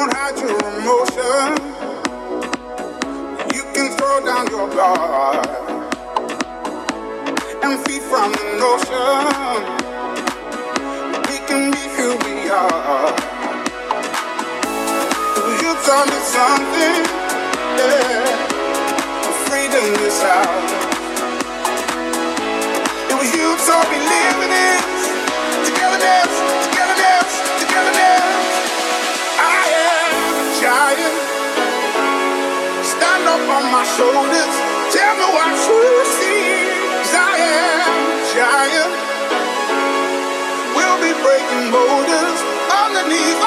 Don't hide your emotion. You can throw down your guard and feed from the notion. We can be who we are. You taught me something, yeah. Freedom is out. It was you taught me living it. My shoulders. Tell me what you see. 'Cause I am giant. We'll be breaking boulders underneath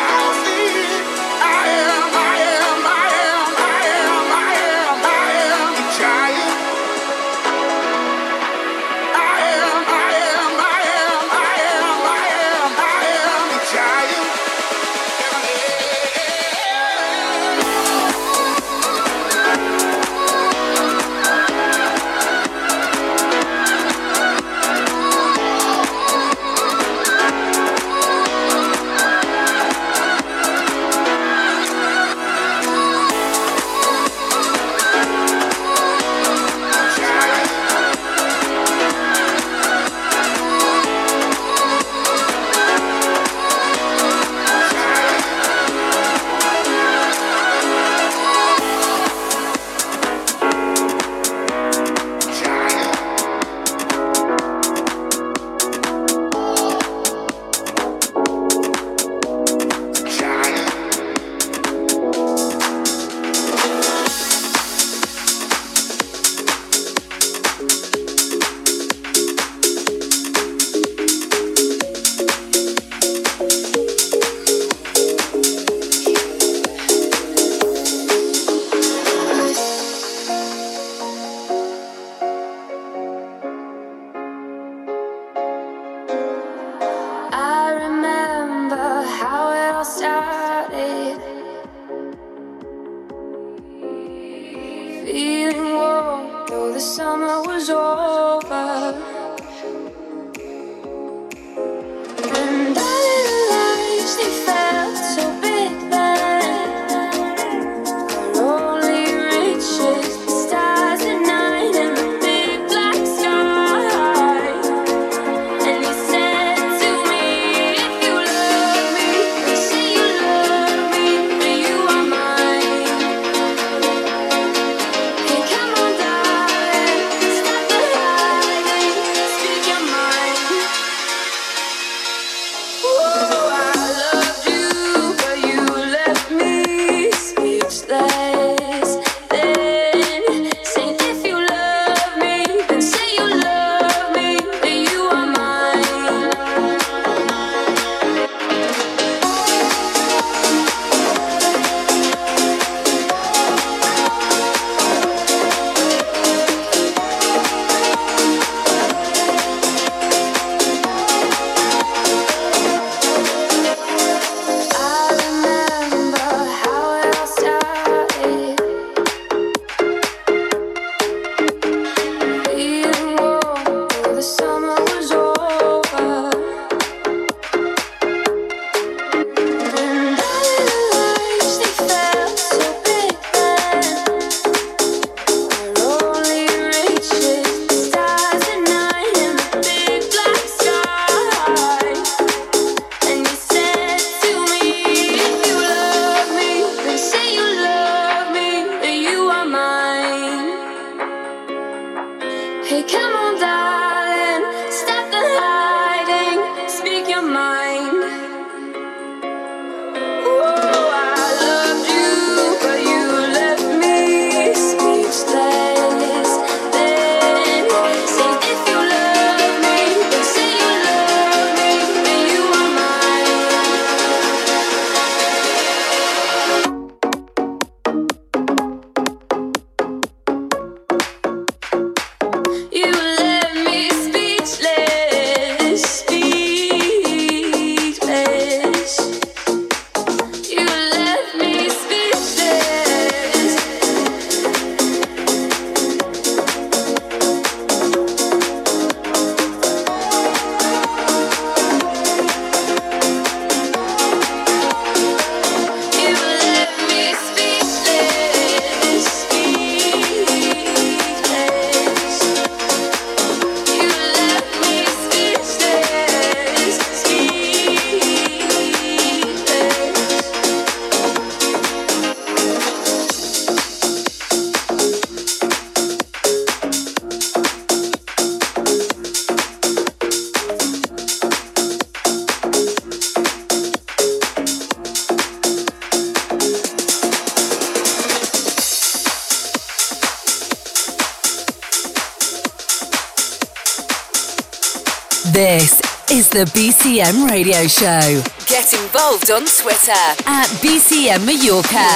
is the BCM Radio Show. Get involved on Twitter at BCM Mallorca.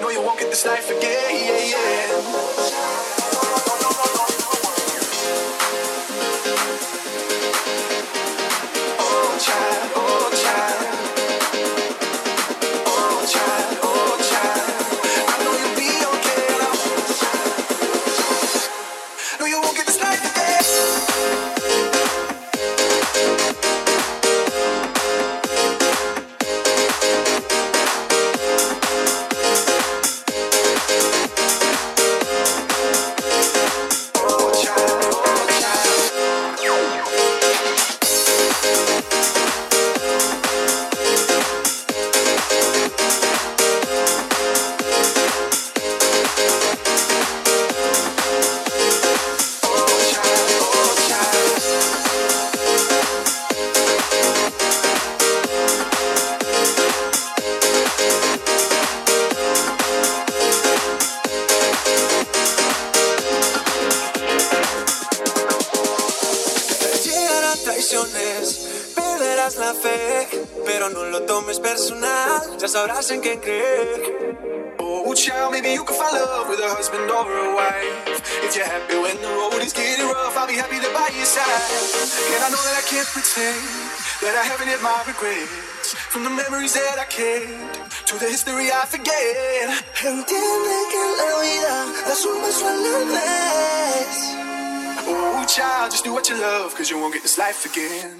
No, you won't get this life again. Yeah, yeah. inside. And I know that I can't pretend that I haven't hit my regrets. From the memories that I can't to the history I forget. Entiende que la vida la suma es la vez. Oh, child, just do what you love, cause you won't get this life again.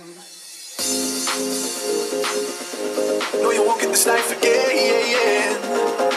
No, you won't get this life again.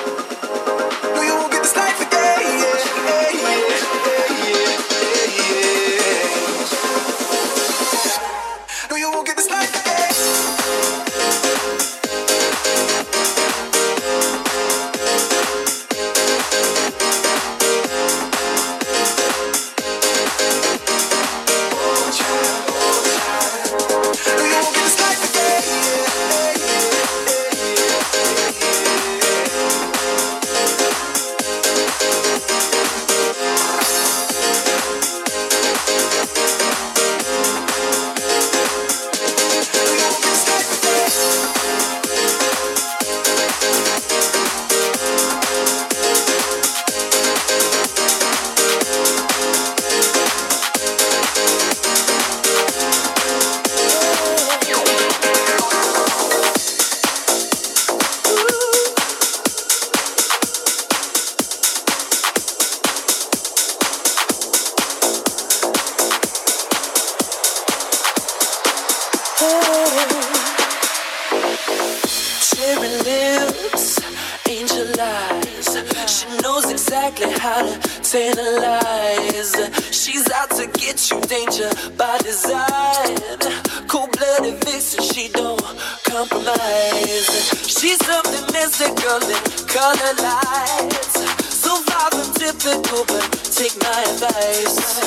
Compromise. She's something mystical in color lights. So far from typical, but take my advice.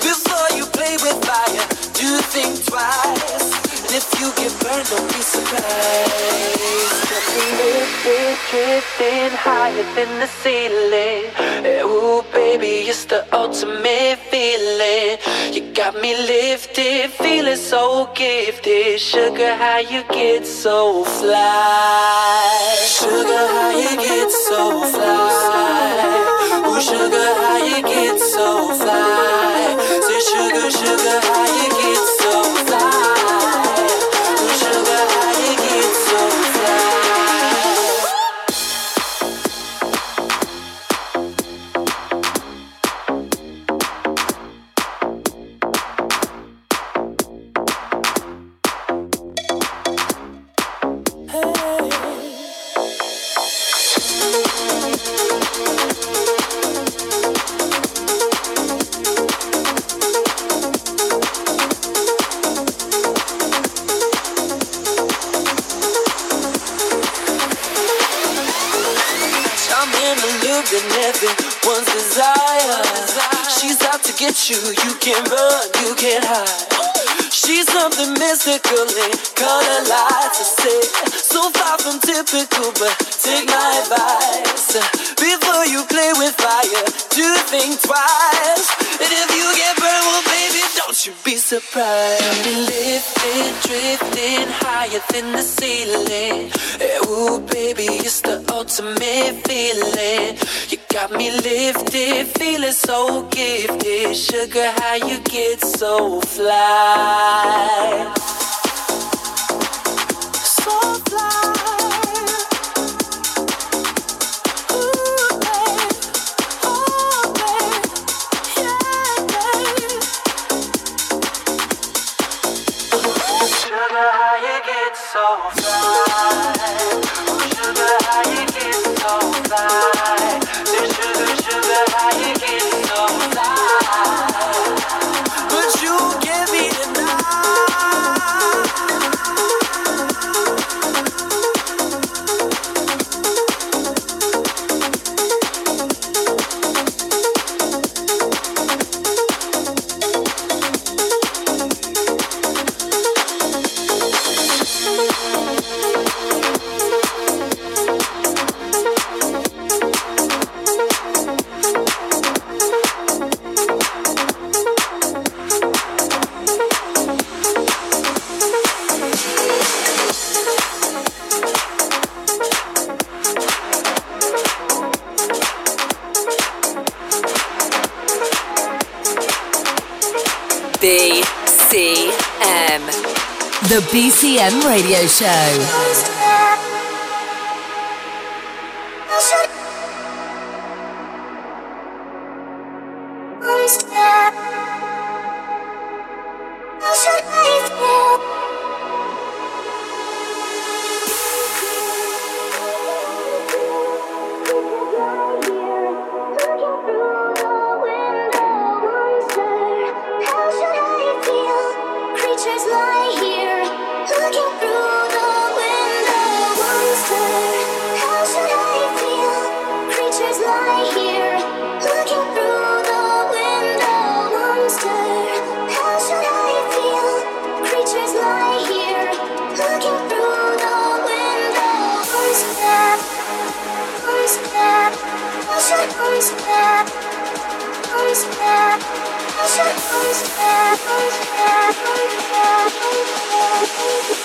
Before you play with fire, do think twice. And if you get burned, don't be surprised. Got me lifted, drifting higher than the ceiling. Ooh, baby, it's the ultimate feeling. You got me lifted, feeling so gifted. Sugar, how you get so fly? Sugar, how you get so fly? Get you. You can't run, you can't hide. She's something mystical in color lights. I say, so far from typical, but take my advice. Before you play with fire, do think twice. And if you get burned, well, don't you be surprised. Lifted, drifting higher than the ceiling. Eh, Ooh, baby, it's the ultimate feeling. You got me lifted, feeling so gifted. Sugar, how you get so fly? So fly. BCM Radio Show. Creatures lie here, should I feel? Creatures lie here, looking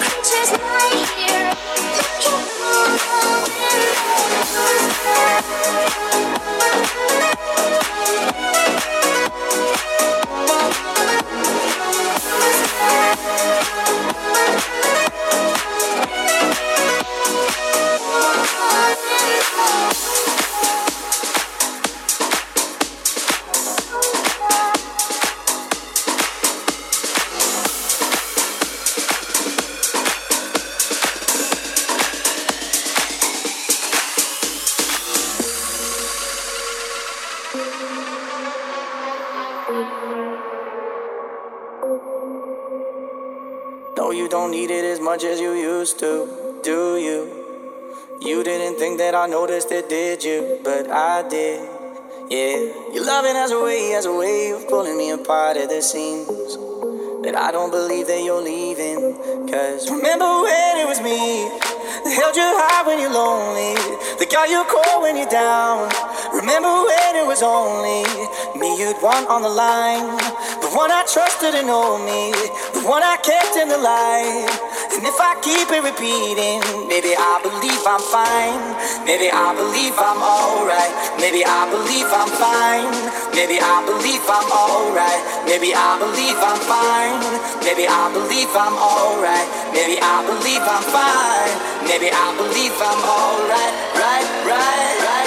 Creatures lie here, did you? But I did, yeah. Your loving has a way, has a way of pulling me apart at the seams. That I don't believe that you're leaving. Cause remember when it was me that held you high when you're lonely, that got you cold when you're down. Remember when it was only me you'd want on the line, the one I trusted and know me, the one I kept in the light. And if I keep it repeating, maybe I believe I'm fine, maybe I believe I'm alright, maybe I believe I'm fine, maybe I believe I'm alright, maybe I believe I'm fine, maybe I believe I'm alright, maybe I believe I'm fine, maybe I believe I'm alright, right, right, right, right,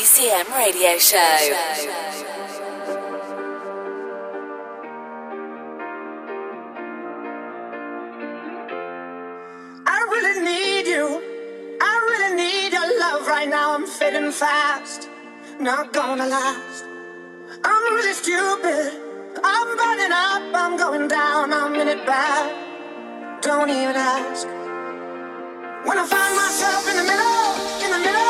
BCM Radio Show. right now I'm fading fast, not gonna last. I'm really stupid. I'm burning up, I'm going down, I'm in it bad. Don't even ask. When I find myself in the middle, in the middle.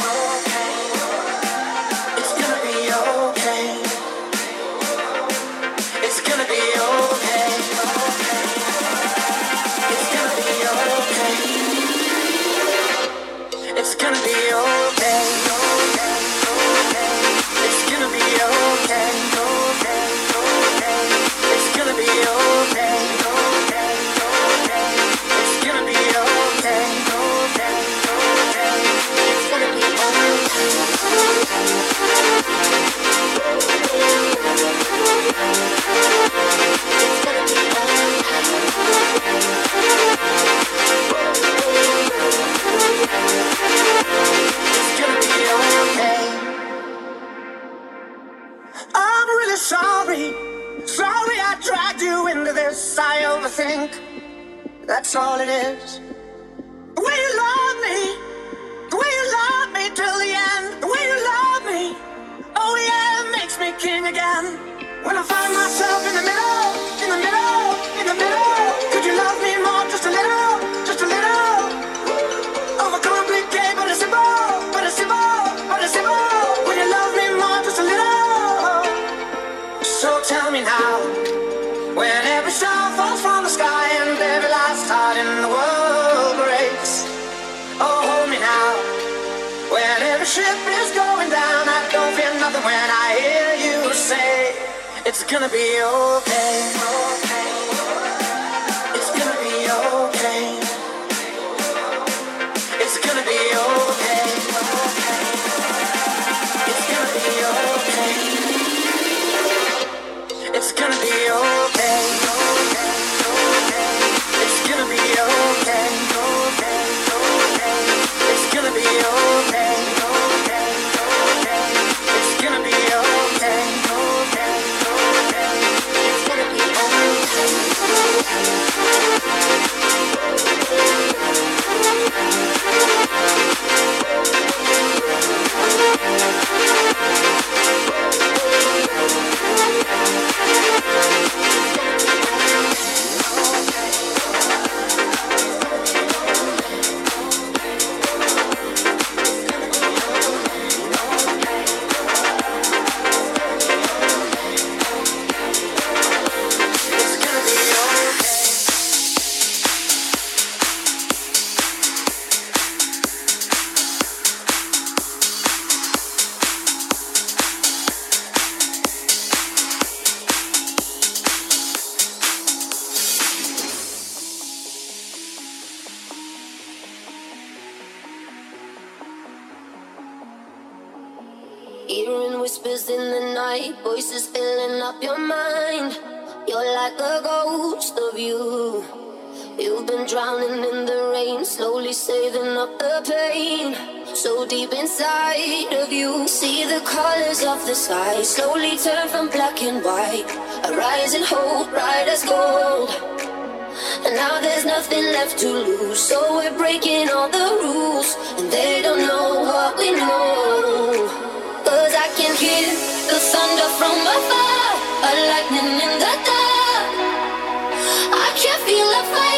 black and white. A rising hope, bright as gold. And now there's nothing left to lose. So we're breaking all the rules. And they don't know what we know. Cause I can hear the thunder from afar. A lightning in the dark. I can feel a fire.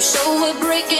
so we're breaking.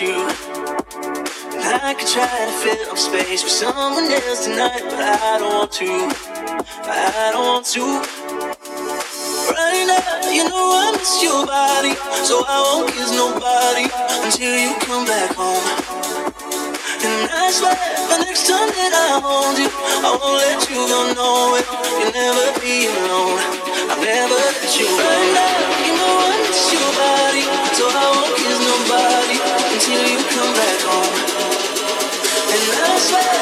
you. And I could try to fill up space with someone else tonight, but I don't want to. I don't want to. Running out, you know I miss your body, so I won't kiss nobody until you come back home. And I swear, the next time that I hold you, I won't let you go nowhere. You'll never be alone. I'll never let you go. Right now, you know I miss your body, so I won't kiss nobody. home. And I swear.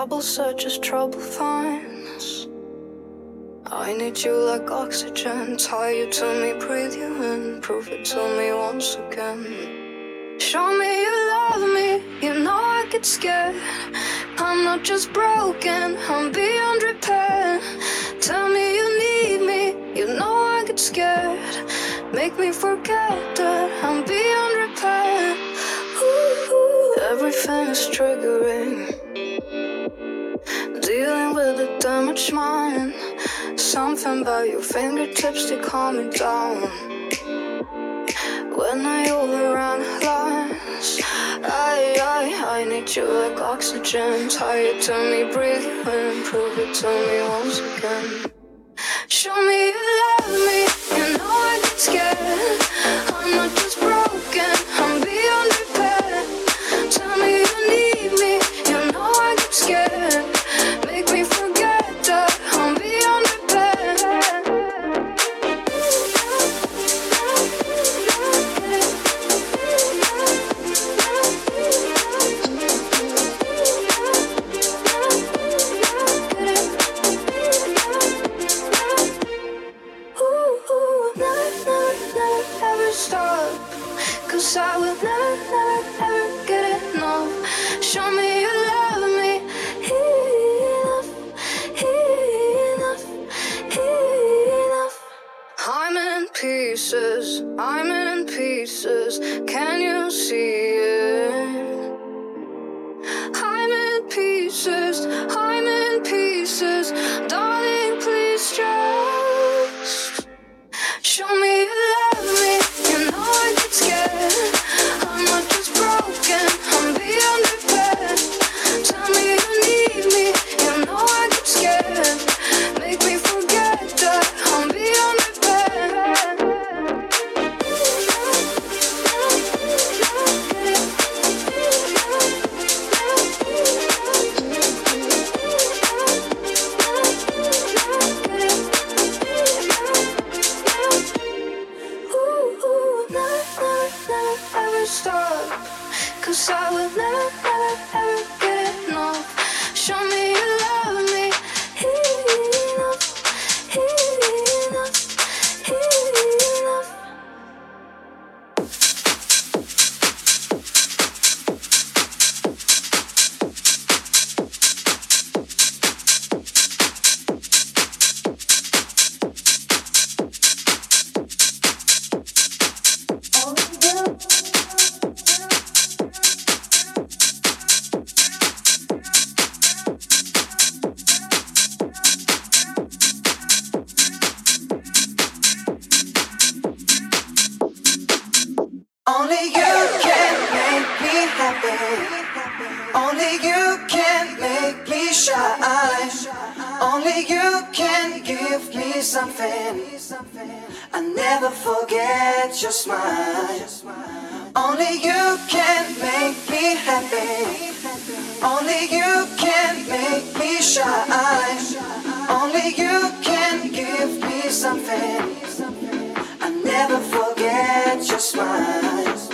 Trouble searches, trouble finds. I need you like oxygen. Tie you to me, breathe you in. Prove it to me once again. Show me you love me. You know I get scared. I'm not just broken, I'm beyond repair. Tell me you need me. You know I get scared. Make me forget that I'm beyond repair. Ooh, everything is triggering. Dealing with a damaged mind. Something about your fingertips, to calm me down. When I overanalyze, I, I, I need you like oxygen. Tie it to me, breathe you in, prove it to me once again. Show me you love me, you know I get scared. I'm not just broken, I'm beyond repair. Tell me you need me, you know I get scared. Stop. Cause I will never, never, ever Only you can make me shine. Only you can give me something. I never forget your smile. Only you can make me happy. Only you can make me shine. Only you can give me something. I never forget your smile.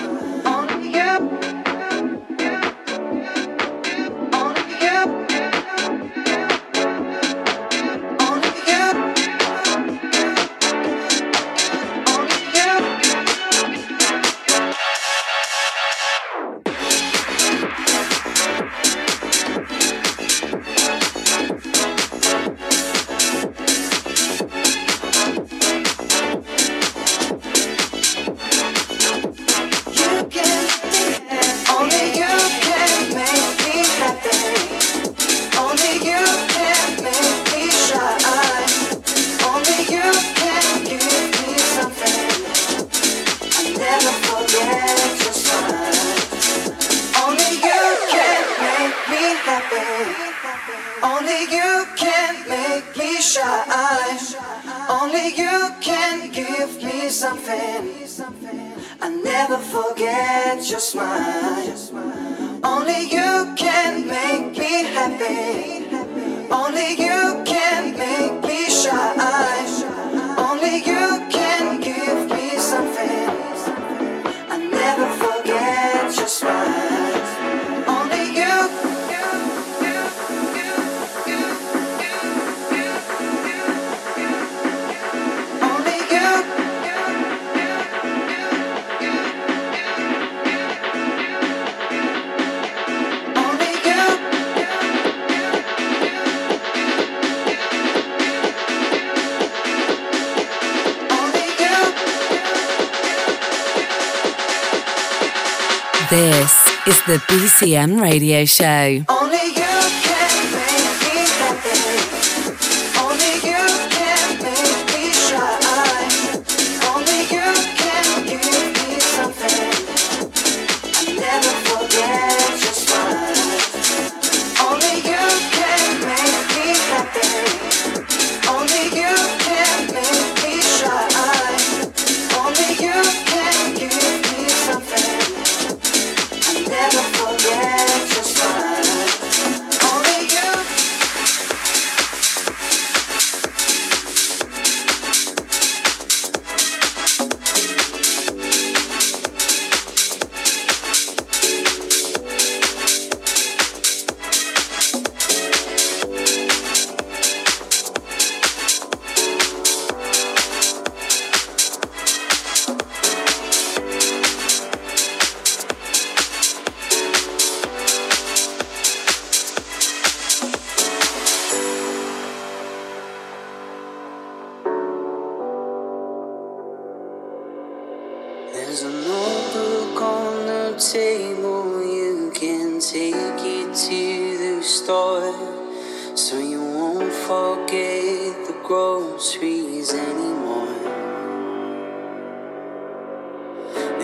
the BCM radio show. Only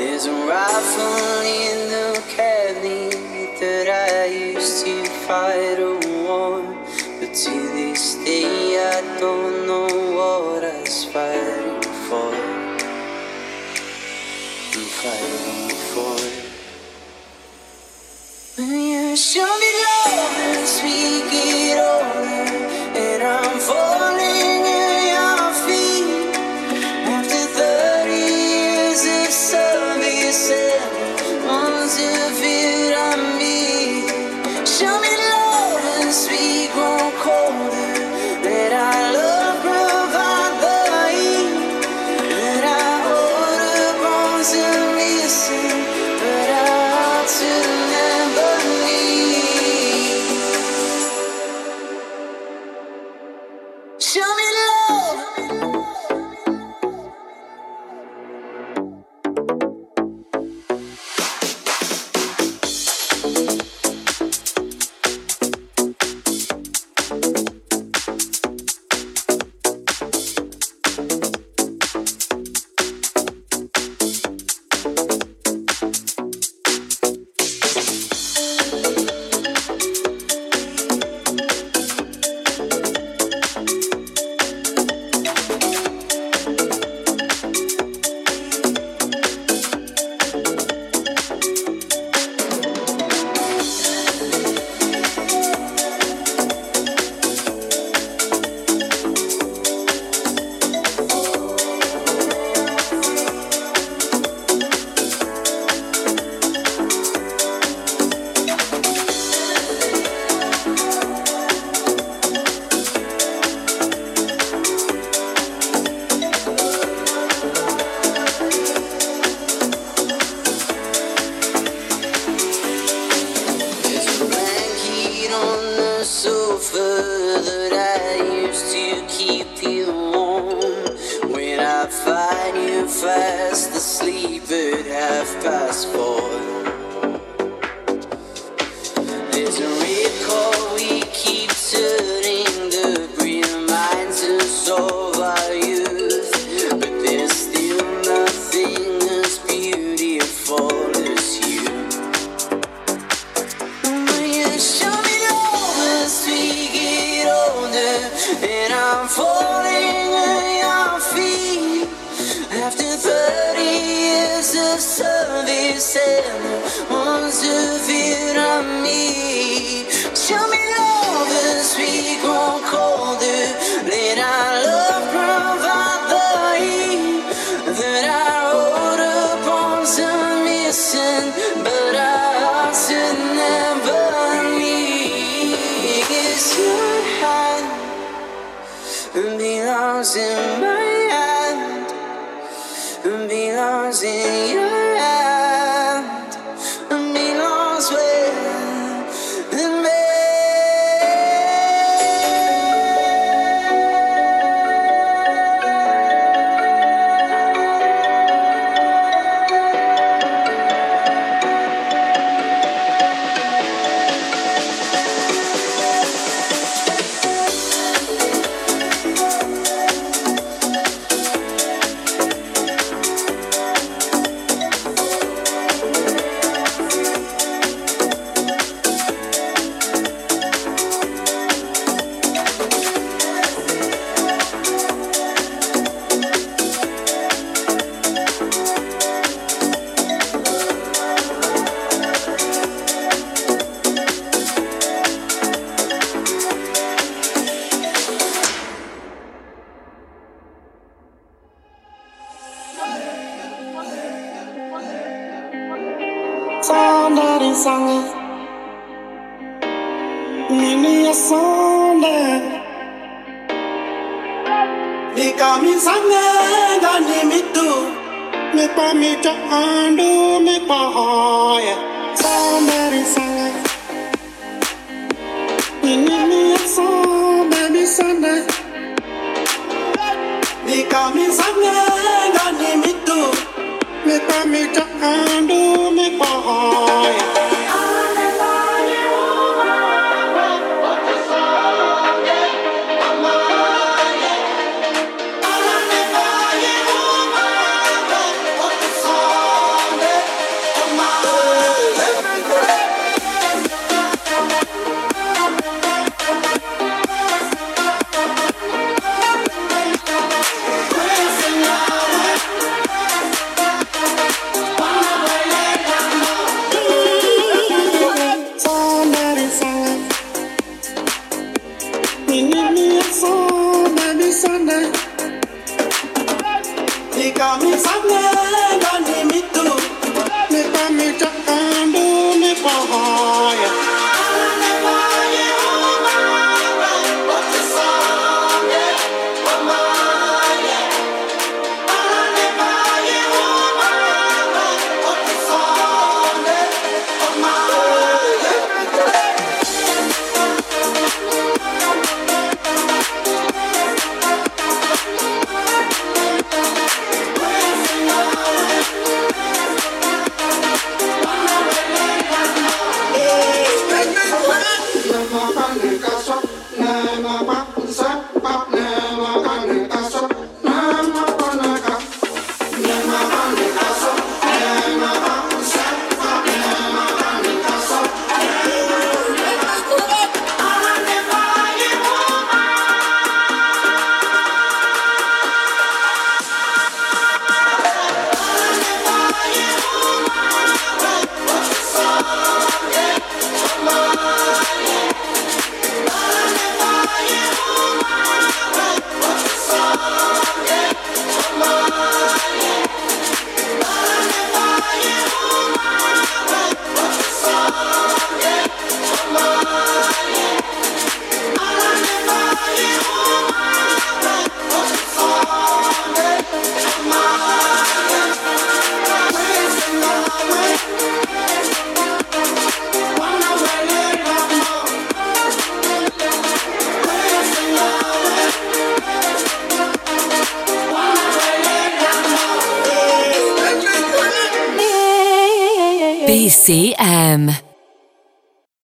There's a rifle in the cabinet that I used to fight a war. But to this day, I don't know what I was fighting for. I'm fighting for. Will you show me love?